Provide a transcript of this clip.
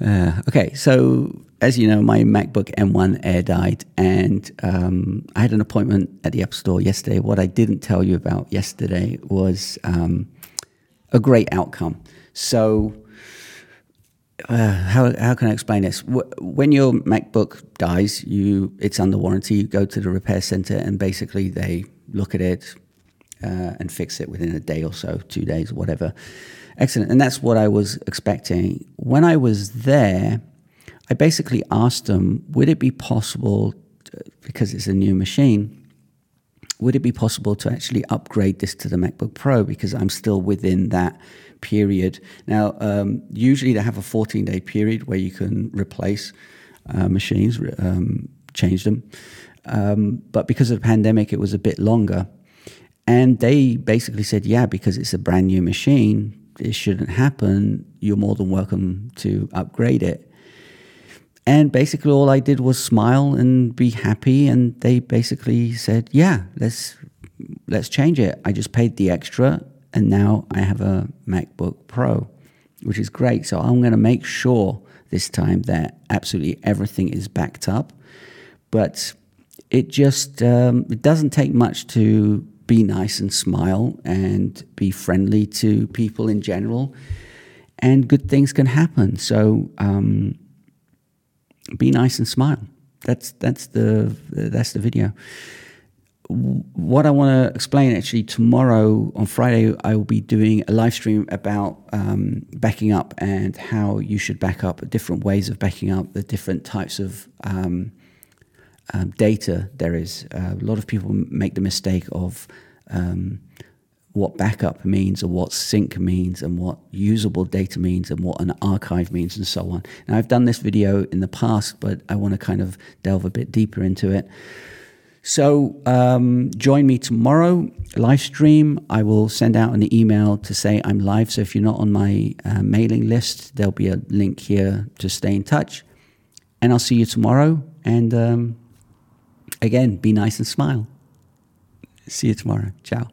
Uh, okay, so as you know, my MacBook M1 Air died, and um, I had an appointment at the Apple Store yesterday. What I didn't tell you about yesterday was um, a great outcome. So, uh, how how can I explain this? When your MacBook dies, you it's under warranty. You go to the repair center, and basically they look at it uh, and fix it within a day or so, two days, whatever. Excellent. And that's what I was expecting. When I was there, I basically asked them, would it be possible, because it's a new machine, would it be possible to actually upgrade this to the MacBook Pro because I'm still within that period? Now, um, usually they have a 14 day period where you can replace uh, machines, um, change them. Um, but because of the pandemic, it was a bit longer. And they basically said, yeah, because it's a brand new machine, it shouldn't happen, you're more than welcome to upgrade it. And basically, all I did was smile and be happy. And they basically said, "Yeah, let's let's change it." I just paid the extra, and now I have a MacBook Pro, which is great. So I'm going to make sure this time that absolutely everything is backed up. But it just um, it doesn't take much to be nice and smile and be friendly to people in general, and good things can happen. So um, be nice and smile. That's that's the that's the video. What I want to explain actually tomorrow on Friday, I will be doing a live stream about um, backing up and how you should back up, different ways of backing up, the different types of um, um, data there is. Uh, a lot of people make the mistake of um, what backup means and what sync means and what usable data means and what an archive means and so on. Now, I've done this video in the past, but I want to kind of delve a bit deeper into it. So um, join me tomorrow, live stream. I will send out an email to say I'm live. So if you're not on my uh, mailing list, there'll be a link here to stay in touch. And I'll see you tomorrow. And um, again, be nice and smile. See you tomorrow. Ciao.